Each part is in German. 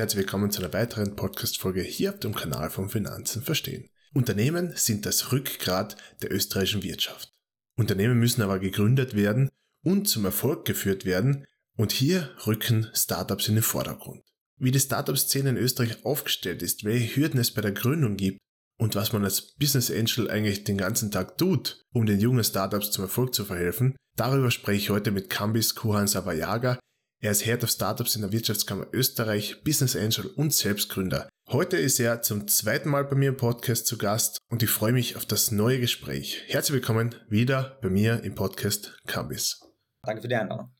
herzlich willkommen zu einer weiteren Podcast-Folge hier auf dem Kanal von Finanzen verstehen. Unternehmen sind das Rückgrat der österreichischen Wirtschaft. Unternehmen müssen aber gegründet werden und zum Erfolg geführt werden und hier rücken Startups in den Vordergrund. Wie die Startup-Szene in Österreich aufgestellt ist, welche Hürden es bei der Gründung gibt und was man als Business Angel eigentlich den ganzen Tag tut, um den jungen Startups zum Erfolg zu verhelfen, darüber spreche ich heute mit Kambis Kuhan Savayaga, er ist Head of Startups in der Wirtschaftskammer Österreich, Business Angel und Selbstgründer. Heute ist er zum zweiten Mal bei mir im Podcast zu Gast und ich freue mich auf das neue Gespräch. Herzlich willkommen wieder bei mir im Podcast Cambis. Danke für die Einladung.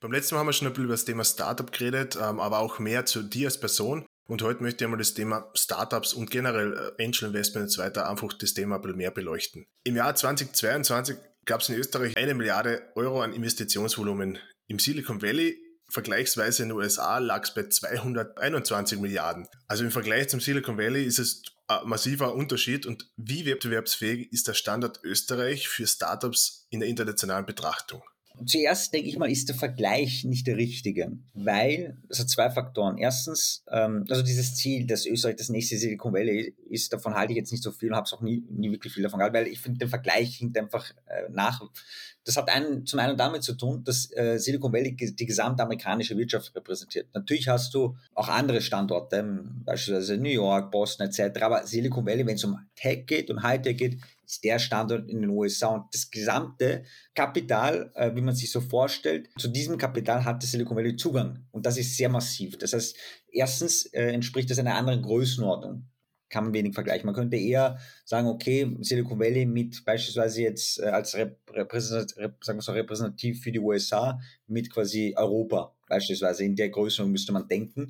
Beim letzten Mal haben wir schon ein bisschen über das Thema Startup geredet, ähm, aber auch mehr zu dir als Person. Und heute möchte ich einmal das Thema Startups und generell äh, Angel Investment und so weiter einfach das Thema ein bisschen mehr beleuchten. Im Jahr 2022 gab es in Österreich eine Milliarde Euro an Investitionsvolumen im Silicon Valley Vergleichsweise in den USA lag es bei 221 Milliarden. Also im Vergleich zum Silicon Valley ist es ein massiver Unterschied. Und wie wettbewerbsfähig ist der Standort Österreich für Startups in der internationalen Betrachtung? Zuerst denke ich mal, ist der Vergleich nicht der richtige, weil hat zwei Faktoren. Erstens, ähm, also dieses Ziel, dass Österreich das nächste Silicon Valley ist, davon halte ich jetzt nicht so viel und habe es auch nie, nie wirklich viel davon gehalten, weil ich finde, der Vergleich hinkt einfach äh, nach. Das hat einen, zum einen damit zu tun, dass äh, Silicon Valley die gesamte amerikanische Wirtschaft repräsentiert. Natürlich hast du auch andere Standorte, beispielsweise New York, Boston etc., aber Silicon Valley, wenn es um Tech geht und Hightech geht, ist der Standort in den USA und das gesamte Kapital, äh, wie man sich so vorstellt, zu diesem Kapital hatte Silicon Valley Zugang und das ist sehr massiv. Das heißt, erstens äh, entspricht das einer anderen Größenordnung kann man wenig vergleichen. Man könnte eher sagen, okay, Silicon Valley mit beispielsweise jetzt äh, als repräsentativ, sagen wir so, repräsentativ für die USA mit quasi Europa beispielsweise. In der Größenordnung müsste man denken.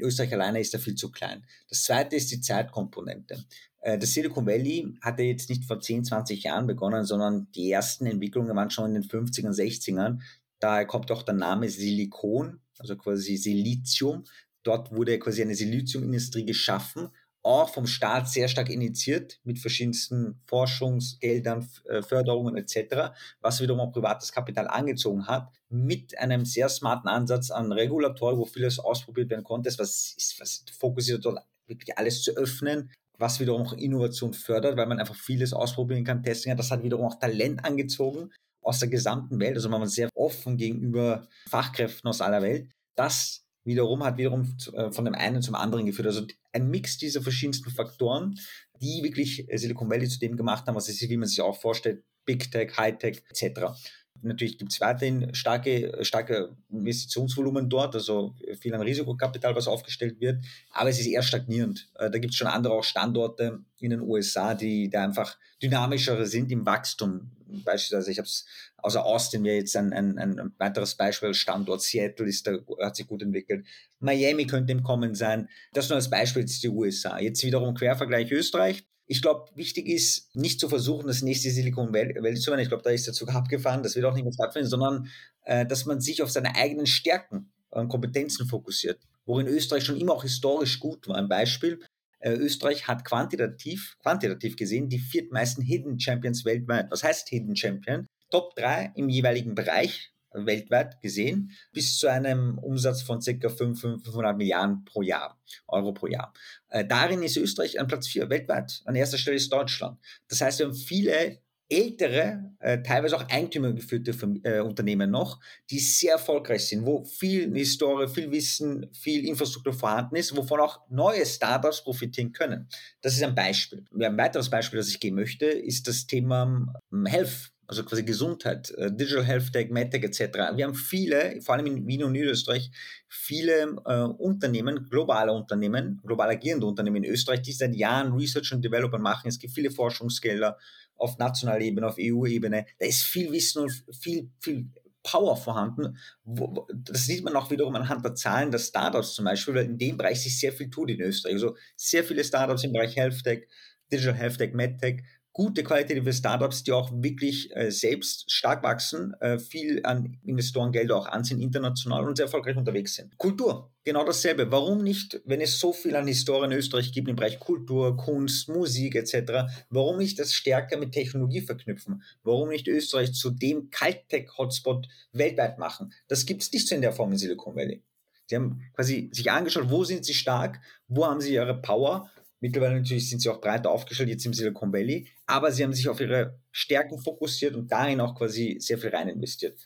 Österreich alleine ist da viel zu klein. Das zweite ist die Zeitkomponente. Äh, das Silicon Valley hatte jetzt nicht vor 10, 20 Jahren begonnen, sondern die ersten Entwicklungen waren schon in den 50er, 60ern. Daher kommt auch der Name Silikon, also quasi Silizium. Dort wurde quasi eine Siliziumindustrie geschaffen auch vom Staat sehr stark initiiert mit verschiedensten Forschungsgeldern, äh, Förderungen etc., was wiederum auch privates Kapital angezogen hat, mit einem sehr smarten Ansatz an Regulatoren, wo vieles ausprobiert werden konnte, was, ist, was fokussiert dort wirklich alles zu öffnen, was wiederum auch Innovation fördert, weil man einfach vieles ausprobieren kann, testen kann. Das hat wiederum auch Talent angezogen aus der gesamten Welt. Also man war sehr offen gegenüber Fachkräften aus aller Welt. Das wiederum hat wiederum äh, von dem einen zum anderen geführt. Also ein Mix dieser verschiedensten Faktoren, die wirklich äh, Silicon Valley zu dem gemacht haben, was es ist, wie man sich auch vorstellt, Big Tech, High Tech etc. Natürlich gibt es weiterhin starke, starke Investitionsvolumen dort, also viel an Risikokapital, was aufgestellt wird, aber es ist eher stagnierend. Äh, da gibt es schon andere auch Standorte in den USA, die da einfach dynamischer sind im Wachstum. Beispielsweise, ich habe es außer Austin wäre jetzt ein, ein, ein weiteres Beispiel, Standort Seattle ist da, hat sich gut entwickelt. Miami könnte im Kommen sein. Das nur als Beispiel jetzt die USA. Jetzt wiederum Quervergleich Österreich. Ich glaube, wichtig ist, nicht zu versuchen, das nächste Silicon Valley zu werden. Ich glaube, da ist der Zug abgefahren. Das wird auch nicht mehr stattfinden, sondern äh, dass man sich auf seine eigenen Stärken und Kompetenzen fokussiert. Worin Österreich schon immer auch historisch gut war. Ein Beispiel. Äh, Österreich hat quantitativ, quantitativ gesehen die viertmeisten Hidden Champions weltweit. Was heißt Hidden Champion? Top 3 im jeweiligen Bereich weltweit gesehen, bis zu einem Umsatz von ca. 500 Milliarden pro Jahr, Euro pro Jahr. Äh, darin ist Österreich an Platz 4 weltweit. An erster Stelle ist Deutschland. Das heißt, wir haben viele ältere, äh, teilweise auch eigentümergeführte äh, Unternehmen noch, die sehr erfolgreich sind, wo viel Historie, viel Wissen, viel Infrastruktur vorhanden ist, wovon auch neue Startups profitieren können. Das ist ein Beispiel. Ein weiteres Beispiel, das ich geben möchte, ist das Thema ähm, Health also quasi Gesundheit, äh, Digital Health Tech, MedTech etc. Wir haben viele, vor allem in Wien und Niederösterreich, viele äh, Unternehmen, globale Unternehmen, global agierende Unternehmen in Österreich, die seit Jahren Research und Development machen. Es gibt viele Forschungsgelder auf nationaler Ebene, auf EU-Ebene. Da ist viel Wissen und viel, viel Power vorhanden. Das sieht man auch wiederum anhand der Zahlen der Startups zum Beispiel, weil in dem Bereich sich sehr viel tut in Österreich. Also sehr viele Startups im Bereich Health Tech, Digital Health Tech, MedTech gute qualitative Startups, die auch wirklich äh, selbst stark wachsen, äh, viel an Investorengelder auch anziehen, international und sehr erfolgreich unterwegs sind. Kultur, genau dasselbe. Warum nicht, wenn es so viel an Historie in Österreich gibt im Bereich Kultur, Kunst, Musik etc., warum nicht das stärker mit Technologie verknüpfen? Warum nicht Österreich zu dem Kalttech-Hotspot weltweit machen? Das gibt es nicht so in der Form in Silicon Valley. Sie haben quasi sich angeschaut, wo sind sie stark, wo haben sie ihre Power. Mittlerweile natürlich sind sie auch breiter aufgestellt, jetzt im Silicon Valley, aber sie haben sich auf ihre Stärken fokussiert und darin auch quasi sehr viel rein investiert.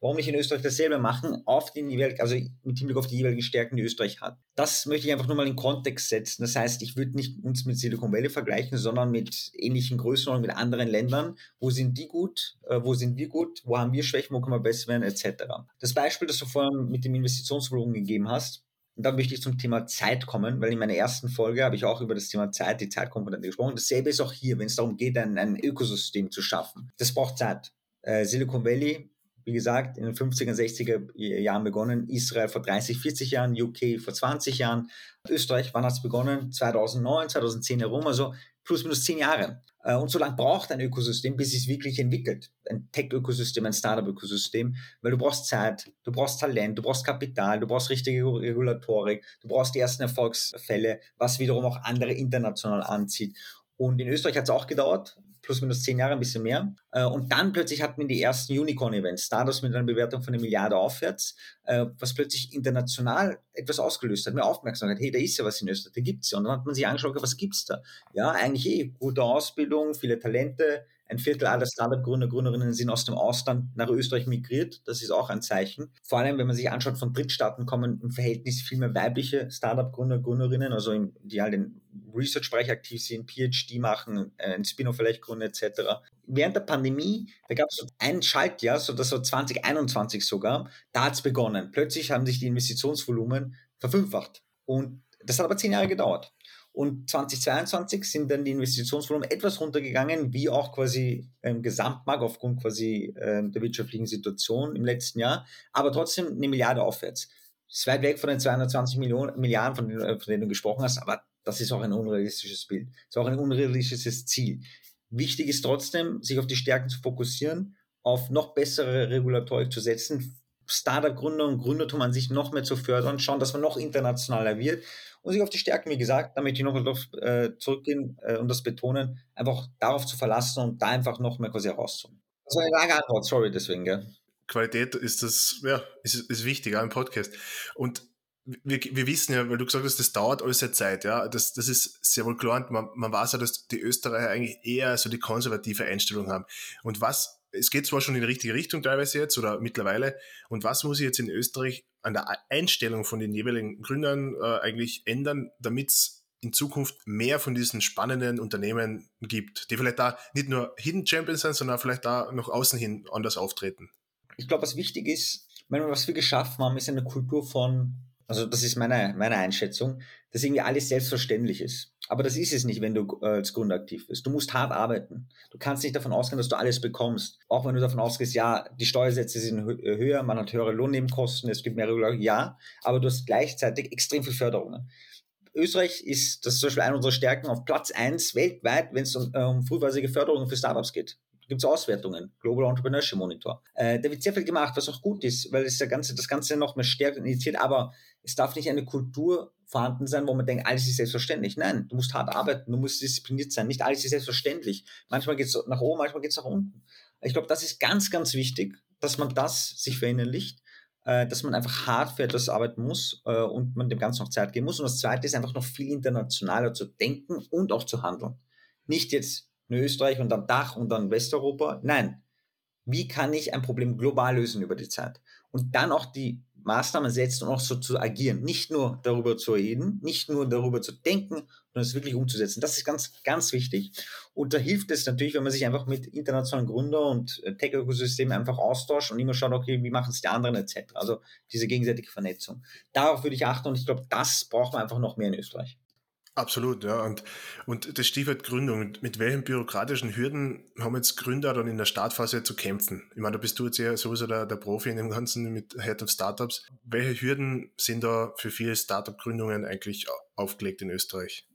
Warum nicht in Österreich dasselbe machen, auf den also mit Hinblick auf die jeweiligen Stärken, die Österreich hat? Das möchte ich einfach nur mal in Kontext setzen. Das heißt, ich würde nicht uns mit Silicon Valley vergleichen, sondern mit ähnlichen Größenordnungen, mit anderen Ländern. Wo sind die gut? Äh, wo sind wir gut? Wo haben wir Schwächen? Wo können wir besser werden? Etc. Das Beispiel, das du vorhin mit dem Investitionsvolumen gegeben hast, und dann möchte ich zum Thema Zeit kommen, weil in meiner ersten Folge habe ich auch über das Thema Zeit, die Zeitkomponente gesprochen. Dasselbe ist auch hier, wenn es darum geht, ein, ein Ökosystem zu schaffen. Das braucht Zeit. Äh, Silicon Valley wie gesagt, in den 50er, 60er Jahren begonnen, Israel vor 30, 40 Jahren, UK vor 20 Jahren, Österreich, wann hat es begonnen? 2009, 2010 herum, also plus minus 10 Jahre. Äh, und so lange braucht ein Ökosystem, bis es wirklich entwickelt. Ein Tech-Ökosystem, ein Startup-Ökosystem, weil du brauchst Zeit, du brauchst Talent, du brauchst Kapital, du brauchst richtige Regulatorik, du brauchst die ersten Erfolgsfälle, was wiederum auch andere international anzieht. Und in Österreich hat es auch gedauert, plus minus zehn Jahre, ein bisschen mehr. Äh, und dann plötzlich hatten wir die ersten Unicorn-Events, Startups mit einer Bewertung von einer Milliarde aufwärts, äh, was plötzlich international etwas ausgelöst hat, mehr Aufmerksamkeit. Hey, da ist ja was in Österreich, da gibt es ja. Und dann hat man sich angeschaut, was gibt es da? Ja, eigentlich eh gute Ausbildung, viele Talente, ein Viertel aller Startup-Gründer, Gründerinnen sind aus dem Ausland nach Österreich migriert. Das ist auch ein Zeichen. Vor allem, wenn man sich anschaut, von Drittstaaten kommen im Verhältnis viel mehr weibliche Startup-Gründer, Gründerinnen, also im, die halt im Research-Bereich aktiv sind, PhD machen, äh, ein Spin-off vielleicht gründen etc. Während der Pandemie, da gab es so ein Schaltjahr, so das war 2021 sogar, da hat es begonnen. Plötzlich haben sich die Investitionsvolumen verfünffacht. Und das hat aber zehn Jahre gedauert. Und 2022 sind dann die Investitionsvolumen etwas runtergegangen, wie auch quasi im Gesamtmarkt aufgrund quasi äh, der wirtschaftlichen Situation im letzten Jahr, aber trotzdem eine Milliarde aufwärts. Das ist weit weg von den 220 Millionen, Milliarden, von denen, von denen du gesprochen hast, aber das ist auch ein unrealistisches Bild. Das ist auch ein unrealistisches Ziel. Wichtig ist trotzdem, sich auf die Stärken zu fokussieren, auf noch bessere Regulatorik zu setzen, Startup-Gründer und Gründertum an sich noch mehr zu fördern, schauen, dass man noch internationaler wird und sich auf die Stärken, wie gesagt, damit ich noch darauf äh, zurückgehen äh, und das betonen, einfach darauf zu verlassen und da einfach noch mehr quasi herauszuholen. Das war eine lange Antwort, sorry deswegen, gell? Qualität ist das, ja, ist, ist wichtig, auch im Podcast. Und wir, wir wissen ja, weil du gesagt hast, das dauert alles sehr Zeit, ja, das, das ist sehr wohl klar und man, man weiß ja, dass die Österreicher eigentlich eher so die konservative Einstellung haben. Und was es geht zwar schon in die richtige Richtung teilweise jetzt oder mittlerweile. Und was muss ich jetzt in Österreich an der Einstellung von den jeweiligen Gründern äh, eigentlich ändern, damit es in Zukunft mehr von diesen spannenden Unternehmen gibt, die vielleicht da nicht nur Hidden Champions sind, sondern vielleicht da noch außen hin anders auftreten? Ich glaube, was wichtig ist, meine, was wir geschaffen haben, ist eine Kultur von, also das ist meine, meine Einschätzung, dass irgendwie alles selbstverständlich ist. Aber das ist es nicht, wenn du äh, als Gründer aktiv bist. Du musst hart arbeiten. Du kannst nicht davon ausgehen, dass du alles bekommst. Auch wenn du davon ausgehst, ja, die Steuersätze sind äh, höher, man hat höhere Lohnnebenkosten, es gibt mehr Regularien, ja, aber du hast gleichzeitig extrem viel Förderungen. Österreich ist, das ist zum Beispiel eine unserer Stärken, auf Platz 1 weltweit, wenn es um, äh, um frühphasige Förderungen für Startups geht gibt es Auswertungen, Global Entrepreneurship Monitor. Äh, da wird sehr viel gemacht, was auch gut ist, weil es das Ganze, das Ganze noch mehr stärkt und initiiert, aber es darf nicht eine Kultur vorhanden sein, wo man denkt, alles ist selbstverständlich. Nein, du musst hart arbeiten, du musst diszipliniert sein. Nicht alles ist selbstverständlich. Manchmal geht es nach oben, manchmal geht es nach unten. Ich glaube, das ist ganz, ganz wichtig, dass man das sich verinnerlicht, äh, dass man einfach hart für etwas arbeiten muss äh, und man dem Ganzen noch Zeit geben muss. Und das Zweite ist einfach noch viel internationaler zu denken und auch zu handeln. Nicht jetzt nur Österreich und dann Dach und dann Westeuropa. Nein. Wie kann ich ein Problem global lösen über die Zeit? Und dann auch die Maßnahmen setzen und auch so zu agieren. Nicht nur darüber zu reden, nicht nur darüber zu denken, sondern es wirklich umzusetzen. Das ist ganz, ganz wichtig. Und da hilft es natürlich, wenn man sich einfach mit internationalen Gründern und äh, Tech-Ökosystemen einfach austauscht und immer schaut, okay, wie machen es die anderen etc. Also diese gegenseitige Vernetzung. Darauf würde ich achten und ich glaube, das braucht man einfach noch mehr in Österreich. Absolut, ja. Und, und das Stichwort Gründung. Mit, welchen bürokratischen Hürden haben jetzt Gründer dann in der Startphase zu kämpfen? Ich meine, da bist du jetzt ja sowieso der, der Profi in dem Ganzen mit Head of Startups. Welche Hürden sind da für viele Startup-Gründungen eigentlich aufgelegt in Österreich?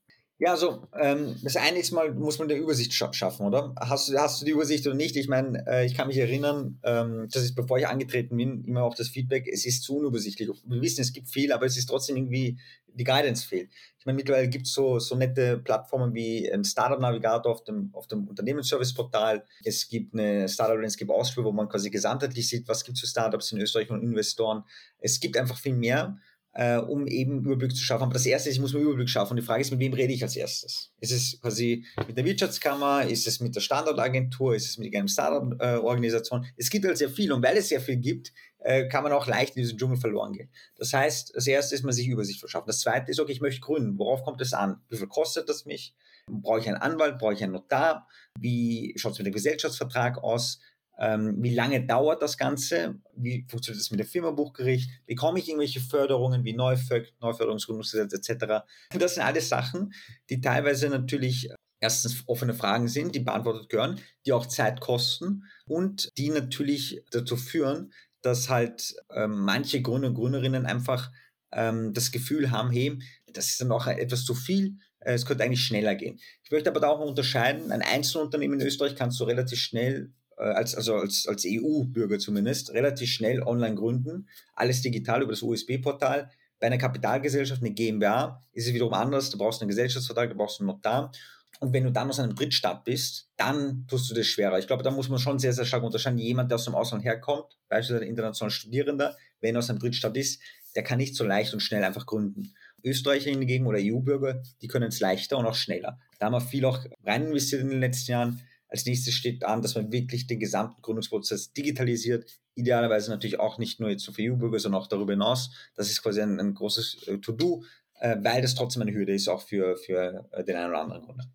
Ja, also ähm, das eine ist mal, muss man eine Übersicht scha schaffen, oder? Hast du, hast du die Übersicht oder nicht? Ich meine, äh, ich kann mich erinnern, ähm, das ist, bevor ich angetreten bin, immer auch das Feedback, es ist zu unübersichtlich. Wir wissen, es gibt viel, aber es ist trotzdem irgendwie, die Guidance fehlt. Ich meine, mittlerweile gibt es so, so nette Plattformen wie ein Startup Navigator auf dem, auf dem Unternehmensservice-Portal. Es gibt eine Startup Landscape Austria, wo man quasi gesamtheitlich sieht, was gibt es für Startups in Österreich und Investoren. Es gibt einfach viel mehr. Äh, um eben Überblick zu schaffen. Aber das Erste ist, ich muss mir Überblick schaffen. Und die Frage ist, mit wem rede ich als erstes? Ist es quasi mit der Wirtschaftskammer? Ist es mit der Standortagentur? Ist es mit einer Startup-Organisation? es gibt halt sehr viel. Und weil es sehr viel gibt, äh, kann man auch leicht in diesen Dschungel verloren gehen. Das heißt, das Erste ist, man sich Übersicht verschaffen. Das Zweite ist, okay, ich möchte gründen. Worauf kommt es an? Wie viel kostet das mich? Brauche ich einen Anwalt? Brauche ich einen Notar? Wie schaut es mit dem Gesellschaftsvertrag aus? Ähm, wie lange dauert das Ganze? Wie funktioniert das mit dem Firmenbuchgericht? Bekomme ich irgendwelche Förderungen wie Neuför Neuförderungsgründungsgesetz etc.? Das sind alles Sachen, die teilweise natürlich erstens offene Fragen sind, die beantwortet gehören, die auch Zeit kosten und die natürlich dazu führen, dass halt ähm, manche Gründer und Gründerinnen einfach ähm, das Gefühl haben, hey, das ist dann auch etwas zu viel, äh, es könnte eigentlich schneller gehen. Ich möchte aber da auch unterscheiden, ein Einzelunternehmen in Österreich kannst du relativ schnell äh, als, also als, als EU-Bürger zumindest, relativ schnell online gründen. Alles digital über das USB-Portal. Bei einer Kapitalgesellschaft, eine GmbH, ist es wiederum anders. Du brauchst einen Gesellschaftsvertrag, du brauchst einen Notar. Und wenn du dann aus einem Drittstaat bist, dann tust du das schwerer. Ich glaube, da muss man schon sehr, sehr stark unterscheiden. Jemand, der aus dem Ausland herkommt, beispielsweise ein internationaler Studierender, wenn er aus einem Drittstaat ist, der kann nicht so leicht und schnell einfach gründen. Österreicher hingegen oder EU-Bürger, die können es leichter und auch schneller. Da haben wir viel auch rein investiert in den letzten Jahren. Als nächstes steht an, dass man wirklich den gesamten Gründungsprozess digitalisiert. Idealerweise natürlich auch nicht nur jetzt für EU-Bürger, sondern auch darüber hinaus. Das ist quasi ein, ein großes äh, To-Do, äh, weil das trotzdem eine Hürde ist, auch für, für äh, den einen oder anderen Gründer.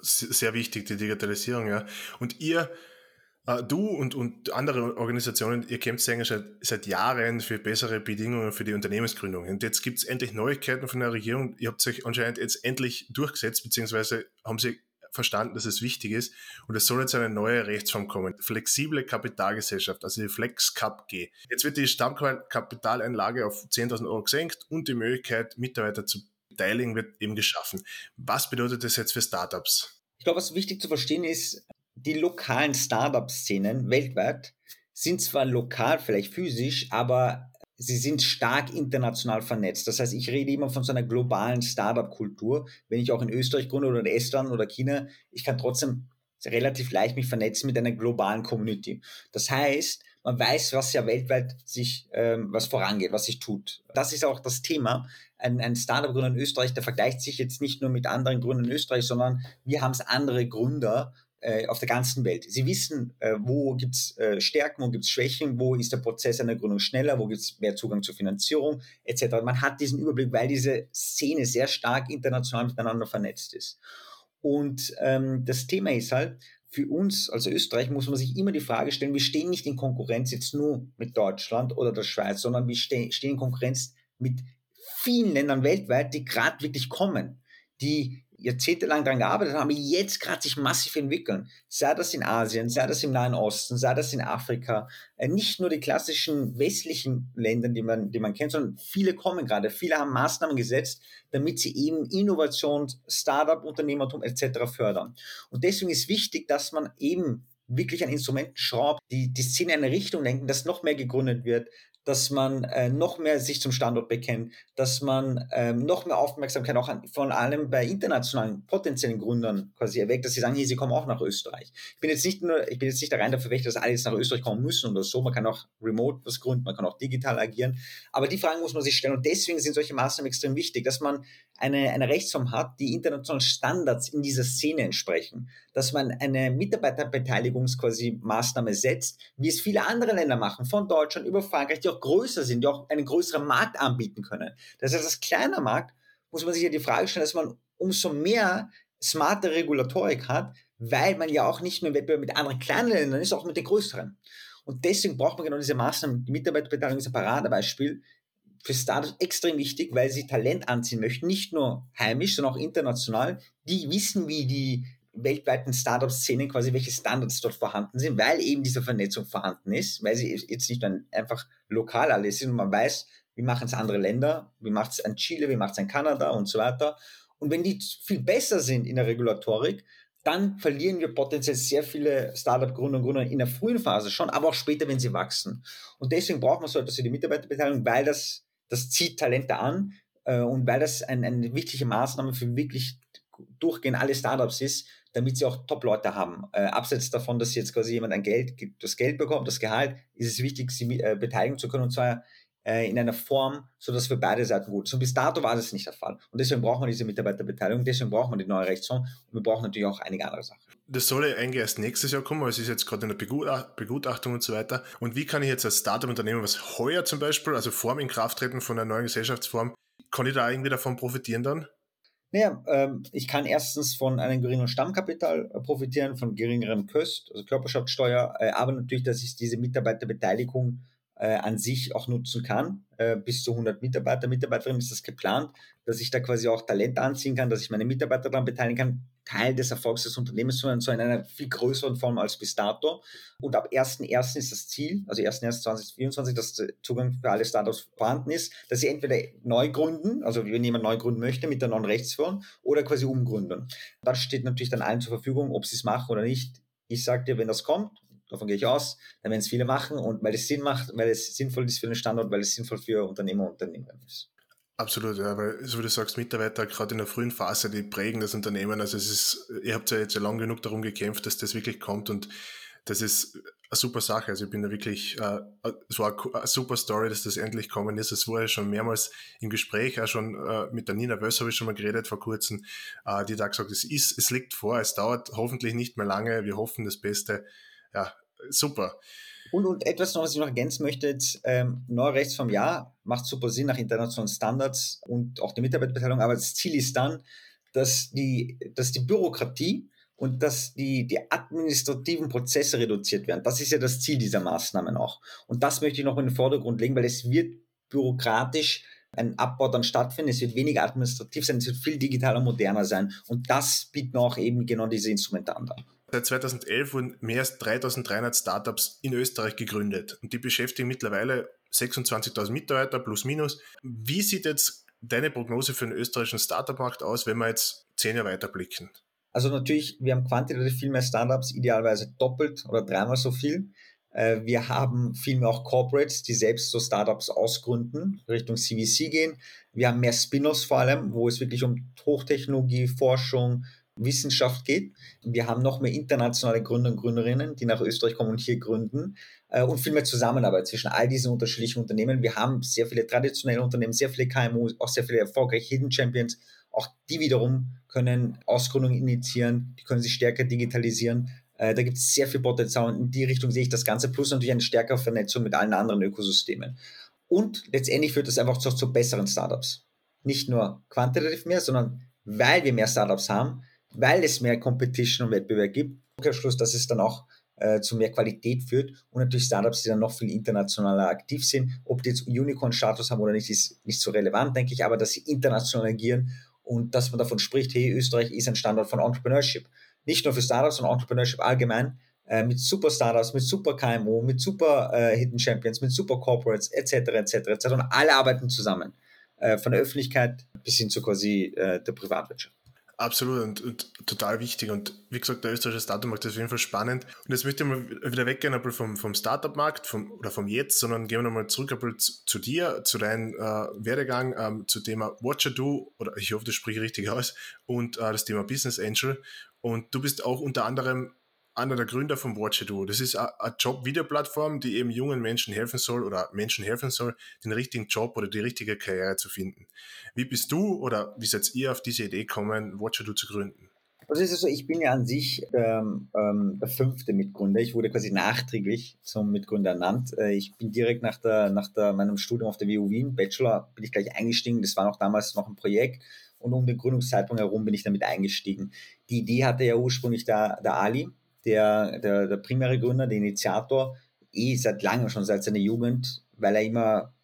Sehr wichtig, die Digitalisierung, ja. Und ihr, äh, du und, und andere Organisationen, ihr kämpft eigentlich seit, seit Jahren für bessere Bedingungen für die Unternehmensgründung. Und jetzt gibt es endlich Neuigkeiten von der Regierung. Ihr habt euch anscheinend jetzt endlich durchgesetzt, beziehungsweise haben sie verstanden, dass es wichtig ist. Und es soll jetzt eine neue Rechtsform kommen. Flexible Kapitalgesellschaft, also die FlexCap G. Jetzt wird die Stammkapitaleinlage auf 10.000 Euro gesenkt und die Möglichkeit, Mitarbeiter zu beteiligen, wird eben geschaffen. Was bedeutet das jetzt für Startups? Ich glaube, was wichtig zu verstehen ist, die lokalen Startup-Szenen weltweit sind zwar lokal, vielleicht physisch, aber sie sind stark international vernetzt. Das heißt, ich rede immer von so einer globalen Startup-Kultur. Wenn ich auch in Österreich gründe oder in Estland oder China, ich kann trotzdem relativ leicht mich vernetzen mit einer globalen Community. Das heißt, man weiß, was ja weltweit sich, ähm, was vorangeht, was sich tut. Das ist auch das Thema. Ein, ein Startup-Gründer in Österreich, der vergleicht sich jetzt nicht nur mit anderen Gründern in Österreich, sondern wir haben es andere Gründer auf der ganzen Welt. Sie wissen, äh, wo gibt es äh, Stärken, wo gibt es Schwächen, wo ist der Prozess einer Gründung schneller, wo gibt es mehr Zugang zur Finanzierung etc. Man hat diesen Überblick, weil diese Szene sehr stark international miteinander vernetzt ist. Und ähm, das Thema ist halt, für uns als Österreich muss man sich immer die Frage stellen, wir stehen nicht in Konkurrenz jetzt nur mit Deutschland oder der Schweiz, sondern wir stehen in Konkurrenz mit vielen Ländern weltweit, die gerade wirklich kommen, die jahrzehntelang daran gearbeitet haben, die jetzt gerade sich massiv entwickeln. Sei das in Asien, sei das im Nahen Osten, sei das in Afrika. Äh, nicht nur die klassischen westlichen Länder, die man, die man kennt, sondern viele kommen gerade. Viele haben Maßnahmen gesetzt, damit sie eben Innovation, Startup, Unternehmertum etc. fördern. Und deswegen ist wichtig, dass man eben wirklich an Instrumenten schraubt, die die Szene in eine Richtung lenken, dass noch mehr gegründet wird, dass man äh, noch mehr sich zum Standort bekennt, dass man ähm, noch mehr Aufmerksamkeit auch an, von allem bei internationalen potenziellen Gründern quasi erweckt, dass sie sagen, hier, sie kommen auch nach Österreich. Ich bin jetzt nicht nur, ich bin jetzt nicht der rein dafür weg, dass alle jetzt nach Österreich kommen müssen oder so. Man kann auch remote was gründen, man kann auch digital agieren. Aber die Fragen muss man sich stellen und deswegen sind solche Maßnahmen extrem wichtig, dass man eine, eine Rechtsform hat, die internationalen Standards in dieser Szene entsprechen, dass man eine Mitarbeiterbeteiligungs quasi Maßnahme setzt, wie es viele andere Länder machen, von Deutschland über Frankreich, die auch größer sind, die auch einen größeren Markt anbieten können. Das heißt, als kleiner Markt muss man sich ja die Frage stellen, dass man umso mehr smarte Regulatorik hat, weil man ja auch nicht nur im Wettbewerb mit anderen kleinen Ländern ist, auch mit den größeren. Und deswegen braucht man genau diese Maßnahmen. Die Mitarbeiterbeteiligung ist ein Paradebeispiel für Startups extrem wichtig, weil sie Talent anziehen möchten, nicht nur heimisch, sondern auch international. Die wissen, wie die weltweiten Startup-Szenen quasi, welche Standards dort vorhanden sind, weil eben diese Vernetzung vorhanden ist, weil sie jetzt nicht einfach lokal alles sind und man weiß, wie machen es andere Länder, wie macht es ein Chile, wie macht es ein Kanada und so weiter. Und wenn die viel besser sind in der Regulatorik, dann verlieren wir potenziell sehr viele Startup-Gründer und Gründer in der frühen Phase schon, aber auch später, wenn sie wachsen. Und deswegen braucht man so etwas wie die Mitarbeiterbeteiligung, weil das, das zieht Talente an äh, und weil das ein, eine wichtige Maßnahme für wirklich durchgehend alle Startups ist, damit sie auch Top-Leute haben. Äh, abseits davon, dass jetzt quasi jemand ein Geld, das Geld bekommt, das Gehalt, ist es wichtig, sie äh, beteiligen zu können und zwar äh, in einer Form, sodass für beide Seiten gut ist. Und bis dato war das nicht der Fall. Und deswegen braucht man diese Mitarbeiterbeteiligung, deswegen braucht man die neue Rechtsform und wir brauchen natürlich auch einige andere Sachen. Das soll ja eigentlich erst nächstes Jahr kommen, aber es ist jetzt gerade in der Begutachtung und so weiter. Und wie kann ich jetzt als Startup-Unternehmen, was heuer zum Beispiel, also vor dem Inkrafttreten von einer neuen Gesellschaftsform, kann ich da irgendwie davon profitieren dann? Naja, ähm, ich kann erstens von einem geringeren Stammkapital äh, profitieren, von geringerem Köst, also Körperschaftssteuer, äh, aber natürlich, dass ich diese Mitarbeiterbeteiligung äh, an sich auch nutzen kann. Äh, bis zu 100 Mitarbeiter, Mitarbeiterinnen ist das geplant, dass ich da quasi auch Talente anziehen kann, dass ich meine Mitarbeiter daran beteiligen kann, Teil des Erfolgs des Unternehmens zu sein, so in einer viel größeren Form als bis dato. Und ab 1.1. ist das Ziel, also 1.1.2024, dass der Zugang für alle Startups vorhanden ist, dass sie entweder neu gründen, also wenn jemand neu gründen möchte mit der neuen Rechtsform, oder quasi umgründen. Das steht natürlich dann allen zur Verfügung, ob sie es machen oder nicht. Ich sage dir, wenn das kommt, davon gehe ich aus, dann werden es viele machen und weil es Sinn macht, weil es sinnvoll ist für den Standort, weil es sinnvoll für Unternehmer und Unternehmerinnen ist. Absolut, ja, weil so wie du sagst, Mitarbeiter gerade in der frühen Phase, die prägen das Unternehmen. Also es ist, ihr habt ja jetzt ja lang genug darum gekämpft, dass das wirklich kommt und das ist eine super Sache. Also ich bin da wirklich, äh, es war eine super Story, dass das endlich kommen ist. Es ja schon mehrmals im Gespräch, auch schon äh, mit der Nina Wöss habe ich schon mal geredet vor kurzem, äh, die da gesagt, es ist, es liegt vor, es dauert hoffentlich nicht mehr lange, wir hoffen das Beste ja, super. Und, und etwas noch, was ich noch ergänzen möchte, jetzt, ähm, neue Rechtsform, ja, macht super Sinn nach internationalen Standards und auch die Mitarbeiterbeteiligung, aber das Ziel ist dann, dass die, dass die Bürokratie und dass die, die administrativen Prozesse reduziert werden. Das ist ja das Ziel dieser Maßnahmen auch. Und das möchte ich noch in den Vordergrund legen, weil es wird bürokratisch ein Abbau dann stattfinden. Es wird weniger administrativ sein, es wird viel digitaler, moderner sein. Und das bieten auch eben genau diese Instrumente an. Seit 2011 wurden mehr als 3300 Startups in Österreich gegründet und die beschäftigen mittlerweile 26.000 Mitarbeiter plus minus. Wie sieht jetzt deine Prognose für den österreichischen Startup-Markt aus, wenn wir jetzt zehn Jahre weiter blicken? Also natürlich, wir haben quantitativ viel mehr Startups, idealerweise doppelt oder dreimal so viel. Äh, wir haben viel mehr auch Corporates, die selbst so Startups ausgründen, Richtung CVC gehen. Wir haben mehr Spin-offs vor allem, wo es wirklich um Hochtechnologie, Forschung, Wissenschaft geht. Wir haben noch mehr internationale Gründer und Gründerinnen, die nach Österreich kommen und hier gründen äh, und viel mehr Zusammenarbeit zwischen all diesen unterschiedlichen Unternehmen. Wir haben sehr viele traditionelle Unternehmen, sehr viele KMU, auch sehr viele erfolgreiche Hidden Champions. Auch die wiederum können Ausgründungen initiieren, die können sich stärker digitalisieren. Äh, da gibt es sehr viel Potenzial und in die Richtung sehe ich das Ganze, plus natürlich eine stärkere Vernetzung mit allen anderen Ökosystemen. Und letztendlich führt das einfach zu, zu besseren Startups. Nicht nur quantitativ mehr, sondern weil wir mehr Startups haben, weil es mehr Competition und Wettbewerb gibt. Schluss, dass es dann auch äh, zu mehr Qualität führt und natürlich Startups, die dann noch viel internationaler aktiv sind. Ob die jetzt Unicorn-Status haben oder nicht, ist nicht so relevant, denke ich, aber dass sie international agieren und dass man davon spricht, hey, Österreich ist ein Standort von Entrepreneurship. Nicht nur für Startups, sondern Entrepreneurship allgemein, äh, mit super Startups, mit super KMU, mit super äh, Hidden Champions, mit super Corporates, etc., etc., etc. Und alle arbeiten zusammen. Äh, von der Öffentlichkeit bis hin zu quasi äh, der Privatwirtschaft. Absolut und, und, total wichtig. Und wie gesagt, der österreichische Startup-Markt ist auf jeden Fall spannend. Und jetzt möchte ich mal wieder weggehen vom, vom Startup-Markt oder vom Jetzt, sondern gehen wir nochmal zurück zu, zu, dir, zu deinem äh, Werdegang, ähm, zu Thema Watcher Do, oder ich hoffe, das spreche ich richtig aus, und äh, das Thema Business Angel. Und du bist auch unter anderem einer der Gründer von Watchedo. Das ist eine Job-Video-Plattform, die eben jungen Menschen helfen soll oder Menschen helfen soll, den richtigen Job oder die richtige Karriere zu finden. Wie bist du oder wie seid ihr auf diese Idee gekommen, Watchedo zu gründen? Also ist es so, ich bin ja an sich ähm, ähm, der fünfte Mitgründer. Ich wurde quasi nachträglich zum Mitgründer ernannt. Äh, ich bin direkt nach, der, nach der, meinem Studium auf der WU Wien, Bachelor, bin ich gleich eingestiegen. Das war noch damals noch ein Projekt. Und um den Gründungszeitpunkt herum bin ich damit eingestiegen. Die Idee hatte ja ursprünglich der, der Ali, der, der, der primäre Gründer, der Initiator, eh seit langem schon, seit seiner Jugend, weil er immer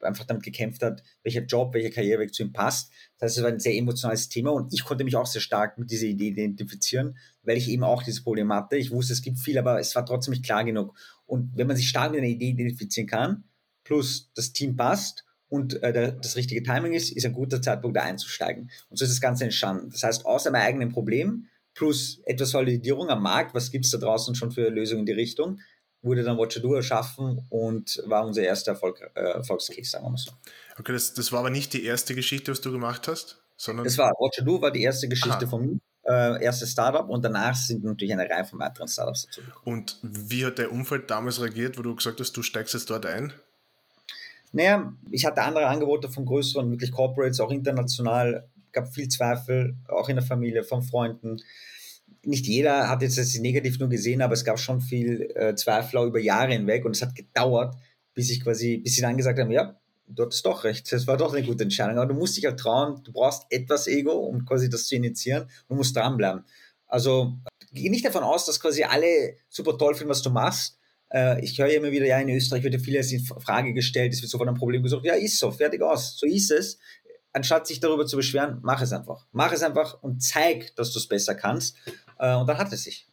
einfach damit gekämpft hat, welcher Job, welcher Karriereweg zu ihm passt. Das heißt, es war ein sehr emotionales Thema und ich konnte mich auch sehr stark mit dieser Idee identifizieren, weil ich eben auch dieses Problem hatte. Ich wusste, es gibt viel, aber es war trotzdem nicht klar genug. Und wenn man sich stark mit einer Idee identifizieren kann, plus das Team passt und äh, der, das richtige Timing ist, ist ein guter Zeitpunkt, da einzusteigen. Und so ist das Ganze entstanden. Das heißt, außer meinem eigenen Problem plus etwas Validierung am Markt, was gibt es da draußen schon für Lösungen in die Richtung, wurde dann Watchado erschaffen und war unser erster Erfolg, äh, Erfolgscase, sagen wir mal so. Okay, das, das war aber nicht die erste Geschichte, was du gemacht hast, sondern. Das war Watchado war die erste Geschichte Aha. von mir. Äh, erstes Startup und danach sind natürlich eine Reihe von weiteren Startups dazu Und wie hat dein Umfeld damals reagiert, wo du gesagt hast, du steigst jetzt dort ein? Naja, ich hatte andere Angebote von größeren, wirklich Corporates, auch international. Gab viel Zweifel, auch in der Familie, von Freunden. Nicht jeder hat jetzt das negativ nur gesehen, aber es gab schon viel äh, Zweifel auch über Jahre hinweg und es hat gedauert, bis ich quasi, bis sie dann gesagt haben, ja, du hattest doch recht, das war doch eine gute Entscheidung. Aber du musst dich halt trauen, du brauchst etwas Ego, um quasi das zu initiieren und musst dranbleiben. Also geh nicht davon aus, dass quasi alle super toll finden, was du machst. Äh, ich höre immer wieder, ja, in Österreich wird ja vieles in Frage gestellt, es wird sofort ein Problem gesucht. Ja, ist so, fertig aus, so ist es. Anstatt sich darüber zu beschweren, mach es einfach. Mach es einfach und zeig, dass du es besser kannst. Äh, und dann hat es sich.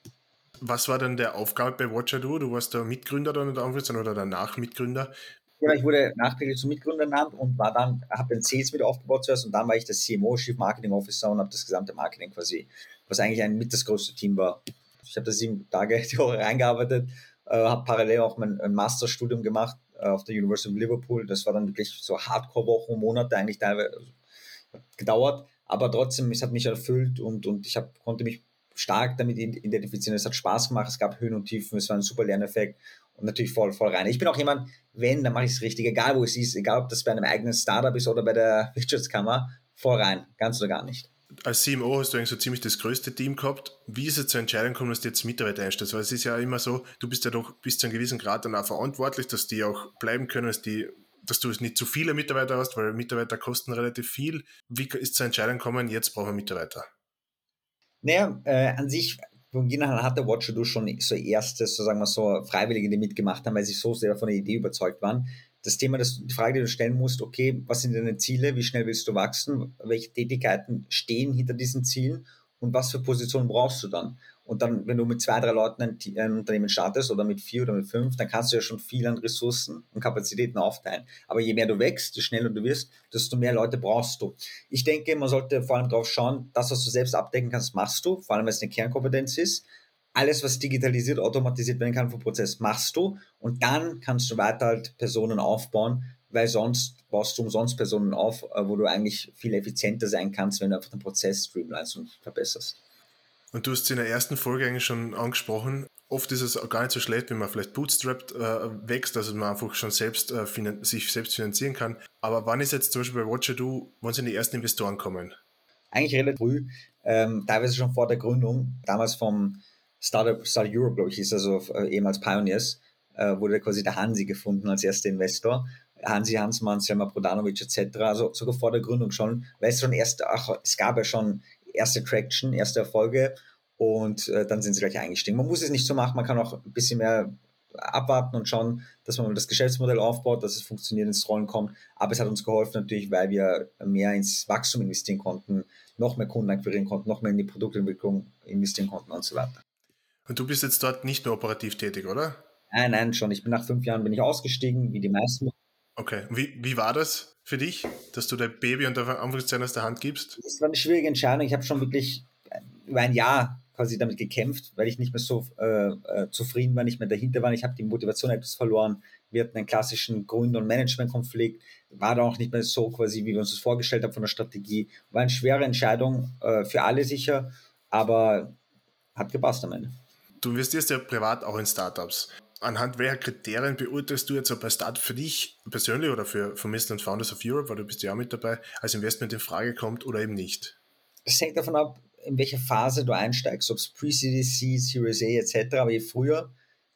Was war denn der Aufgabe bei Watcher Do? Du warst der Mitgründer dann oder danach Mitgründer. Ja, ich wurde nachträglich zum Mitgründer ernannt und war dann, habe den Sales wieder aufgebaut zuerst und dann war ich der CMO, Chief Marketing Officer und habe das gesamte Marketing quasi, was eigentlich ein mit das größte Team war. Ich habe da sieben Tage die Woche reingearbeitet, äh, habe parallel auch mein, mein Masterstudium gemacht auf der University of Liverpool. Das war dann wirklich so Hardcore-Wochen, Monate eigentlich teilweise gedauert, aber trotzdem, es hat mich erfüllt und, und ich hab, konnte mich stark damit identifizieren. Es hat Spaß gemacht, es gab Höhen und Tiefen, es war ein super Lerneffekt und natürlich voll, voll rein. Ich bin auch jemand, wenn, dann mache ich es richtig, egal wo es ist, egal ob das bei einem eigenen Startup ist oder bei der Wirtschaftskammer, voll rein, ganz oder gar nicht. Als CMO hast du eigentlich so ziemlich das größte Team gehabt. Wie ist es zur Entscheidung gekommen, dass du jetzt Mitarbeiter einstellst? Weil es ist ja immer so, du bist ja doch bis zu einem gewissen Grad dann auch verantwortlich, dass die auch bleiben können, dass die dass du nicht zu viele Mitarbeiter hast, weil Mitarbeiter kosten relativ viel. Wie ist zur Entscheidung gekommen, jetzt brauchen wir Mitarbeiter? Naja, äh, an sich von Beginn an hatte Watcher schon so erstes, so sagen wir so, Freiwillige, die mitgemacht haben, weil sie so sehr von der Idee überzeugt waren. Das Thema, das, die Frage, die du stellen musst, okay, was sind deine Ziele, wie schnell willst du wachsen, welche Tätigkeiten stehen hinter diesen Zielen und was für Positionen brauchst du dann? Und dann, wenn du mit zwei, drei Leuten ein, ein, Unternehmen startest oder mit vier oder mit fünf, dann kannst du ja schon viel an Ressourcen und Kapazitäten aufteilen. Aber je mehr du wächst, je schneller du wirst, desto mehr Leute brauchst du. Ich denke, man sollte vor allem darauf schauen, das, was du selbst abdecken kannst, machst du, vor allem, wenn es eine Kernkompetenz ist. Alles, was digitalisiert, automatisiert werden kann vom Prozess, machst du. Und dann kannst du weiter halt Personen aufbauen, weil sonst baust du umsonst Personen auf, äh, wo du eigentlich viel effizienter sein kannst, wenn du einfach den Prozess streamlinest und verbesserst. Und du hast es in der ersten Folge eigentlich schon angesprochen. Oft ist es auch gar nicht so schlecht, wenn man vielleicht bootstrapped äh, wächst, also man einfach schon selbst äh, sich selbst finanzieren kann. Aber wann ist jetzt zum Beispiel bei Watcher Do, wann sind die ersten Investoren kommen? Eigentlich relativ früh, ähm, teilweise schon vor der Gründung, damals vom Startup Startup Europe, glaube ich, ist also äh, ehemals Pioneers, äh, wurde quasi der Hansi gefunden als erster Investor. Hansi Hansmann, Selma Prodanovic etc., also sogar vor der Gründung schon, weil es schon erst, ach, es gab ja schon erste Traction, erste Erfolge und äh, dann sind sie gleich eingestiegen. Man muss es nicht so machen, man kann auch ein bisschen mehr abwarten und schauen, dass man das Geschäftsmodell aufbaut, dass es funktioniert, ins Rollen kommt. Aber es hat uns geholfen natürlich, weil wir mehr ins Wachstum investieren konnten, noch mehr Kunden akquirieren konnten, noch mehr in die Produktentwicklung investieren konnten und so weiter. Und du bist jetzt dort nicht mehr operativ tätig, oder? Nein, nein, schon. Ich bin nach fünf Jahren bin ich ausgestiegen, wie die meisten. Okay. Wie, wie war das? für dich, dass du dein Baby unter Anführungszeichen aus der Hand gibst? Das war eine schwierige Entscheidung. Ich habe schon wirklich über ein Jahr quasi damit gekämpft, weil ich nicht mehr so äh, äh, zufrieden war, nicht mehr dahinter war. Ich habe die Motivation etwas verloren. Wir hatten einen klassischen Gründer- und Management-Konflikt. War dann auch nicht mehr so quasi, wie wir uns das vorgestellt haben von der Strategie. War eine schwere Entscheidung äh, für alle sicher, aber hat gepasst am Ende. Du investierst ja privat auch in Startups anhand welcher Kriterien beurteilst du jetzt, ob ein Start für dich persönlich oder für Vermissen und Founders of Europe, weil du bist ja auch mit dabei, als Investment in Frage kommt oder eben nicht? Das hängt davon ab, in welcher Phase du einsteigst, ob es Pre-CDC, Series A etc., aber je früher,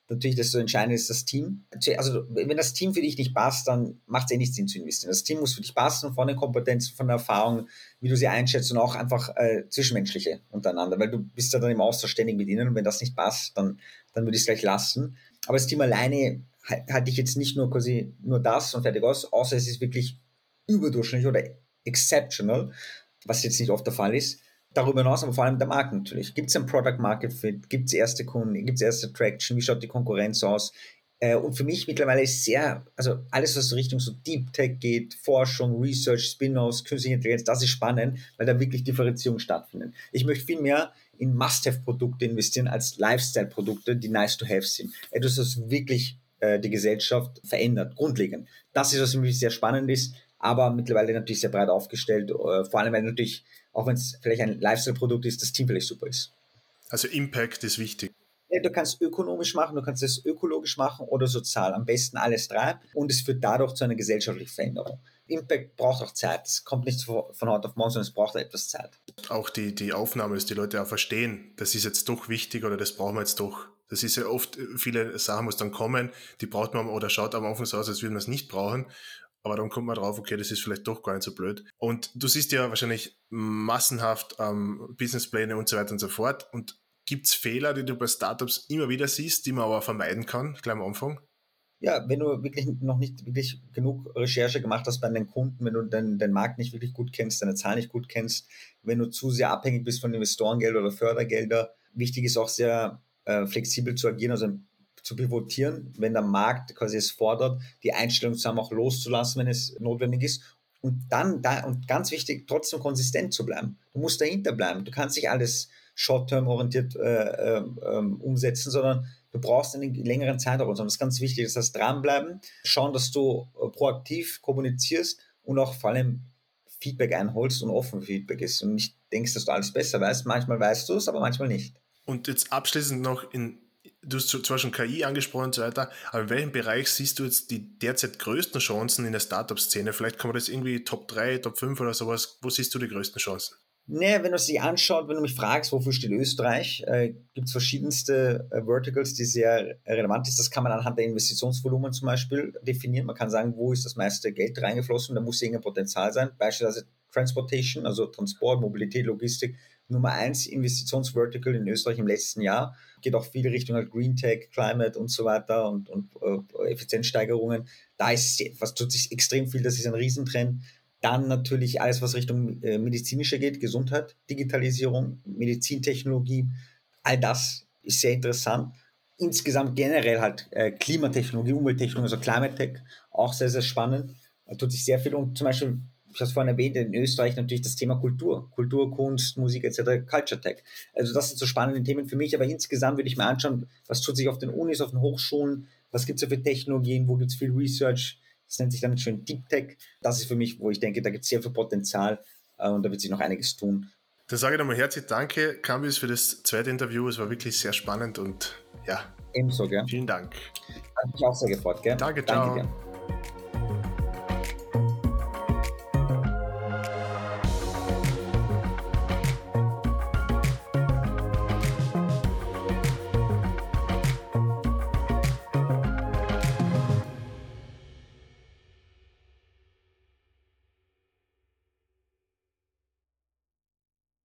natürlich, desto entscheidender ist das Team. Also, wenn das Team für dich nicht passt, dann macht es eh nicht Sinn zu investieren. Das Team muss für dich passen, von den Kompetenzen, von der Erfahrung, wie du sie einschätzt und auch einfach äh, zwischenmenschliche untereinander, weil du bist ja dann im Austausch ständig mit ihnen und wenn das nicht passt, dann, dann würde ich es gleich lassen. Aber das Team alleine hatte ich jetzt nicht nur quasi nur das und fertig aus, außer es ist wirklich überdurchschnittlich oder exceptional, was jetzt nicht oft der Fall ist. Darüber hinaus aber vor allem der Markt natürlich. Gibt es ein Product Market Fit? Gibt es erste Kunden? Gibt es erste Traction? Wie schaut die Konkurrenz aus? Äh, und für mich mittlerweile ist sehr, also alles, was Richtung so Deep Tech geht, Forschung, Research, Spin-offs, künstliche Intelligenz, das ist spannend, weil da wirklich Differenzierung stattfindet. Ich möchte viel mehr in Must-Have-Produkte investieren als Lifestyle-Produkte, die nice to have sind. Etwas, was wirklich äh, die Gesellschaft verändert, grundlegend. Das ist, was für mich sehr spannend ist, aber mittlerweile natürlich sehr breit aufgestellt, äh, vor allem weil natürlich, auch wenn es vielleicht ein Lifestyle-Produkt ist, das Team vielleicht super ist. Also Impact ist wichtig. Du kannst ökonomisch machen, du kannst es ökologisch machen oder sozial. Am besten alles drei. Und es führt dadurch zu einer gesellschaftlichen Veränderung. Impact braucht auch Zeit. Es kommt nicht von heute auf morgen, sondern es braucht etwas Zeit. Auch die, die Aufnahme, dass die Leute auch verstehen, das ist jetzt doch wichtig oder das brauchen wir jetzt doch. Das ist ja oft, viele Sachen muss dann kommen, die braucht man oder schaut am Anfang so aus, als würde man es nicht brauchen. Aber dann kommt man drauf, okay, das ist vielleicht doch gar nicht so blöd. Und du siehst ja wahrscheinlich massenhaft ähm, Businesspläne und so weiter und so fort. Und gibt es Fehler, die du bei Startups immer wieder siehst, die man aber vermeiden kann, gleich am Anfang? ja, wenn du wirklich noch nicht wirklich genug Recherche gemacht hast bei deinen Kunden, wenn du den, den Markt nicht wirklich gut kennst, deine Zahlen nicht gut kennst, wenn du zu sehr abhängig bist von Investorengelder oder Fördergelder, wichtig ist auch sehr äh, flexibel zu agieren, also zu pivotieren, wenn der Markt quasi es fordert, die Einstellung zusammen auch loszulassen, wenn es notwendig ist. Und dann, da, und ganz wichtig, trotzdem konsistent zu bleiben. Du musst dahinter bleiben. Du kannst nicht alles short-term orientiert äh, äh, umsetzen, sondern Du brauchst einen längeren Zeitraum. Das ist ganz wichtig. Das heißt, dranbleiben, schauen, dass du äh, proaktiv kommunizierst und auch vor allem Feedback einholst und offen für Feedback ist und nicht denkst, dass du alles besser weißt. Manchmal weißt du es, aber manchmal nicht. Und jetzt abschließend noch in, du hast zwar schon KI angesprochen und so weiter, aber in welchem Bereich siehst du jetzt die derzeit größten Chancen in der Startup-Szene? Vielleicht kann man das irgendwie Top 3, Top 5 oder sowas. Wo siehst du die größten Chancen? Nee, wenn du sie anschaut, wenn du mich fragst, wofür steht Österreich, äh, gibt es verschiedenste äh, Verticals, die sehr relevant sind. Das kann man anhand der Investitionsvolumen zum Beispiel definieren. Man kann sagen, wo ist das meiste Geld reingeflossen, da muss irgendein Potenzial sein. Beispielsweise Transportation, also Transport, Mobilität, Logistik, Nummer eins Investitionsvertical in Österreich im letzten Jahr. Geht auch viel Richtung halt Green Tech, Climate und so weiter und, und äh, Effizienzsteigerungen. Da ist, was tut sich extrem viel, das ist ein Riesentrend. Dann natürlich alles, was Richtung äh, medizinische geht, Gesundheit, Digitalisierung, Medizintechnologie, all das ist sehr interessant. Insgesamt generell halt äh, Klimatechnologie, Umwelttechnologie, also Climate Tech, auch sehr, sehr spannend. Da tut sich sehr viel und zum Beispiel, ich habe es vorhin erwähnt, in Österreich natürlich das Thema Kultur, Kultur, Kunst, Musik etc., Culture Tech. Also das sind so spannende Themen für mich, aber insgesamt würde ich mir anschauen, was tut sich auf den Unis, auf den Hochschulen, was gibt es da für Technologien, wo gibt es viel Research, das nennt sich dann schön Deep Tech. Das ist für mich, wo ich denke, da gibt es sehr viel Potenzial äh, und da wird sich noch einiges tun. Dann sage ich nochmal herzlich Danke, Cambius, für das zweite Interview. Es war wirklich sehr spannend und ja. Ebenso, gell? Vielen Dank. Hat mich auch sehr gefreut, gell? Danke, ciao. Danke dir.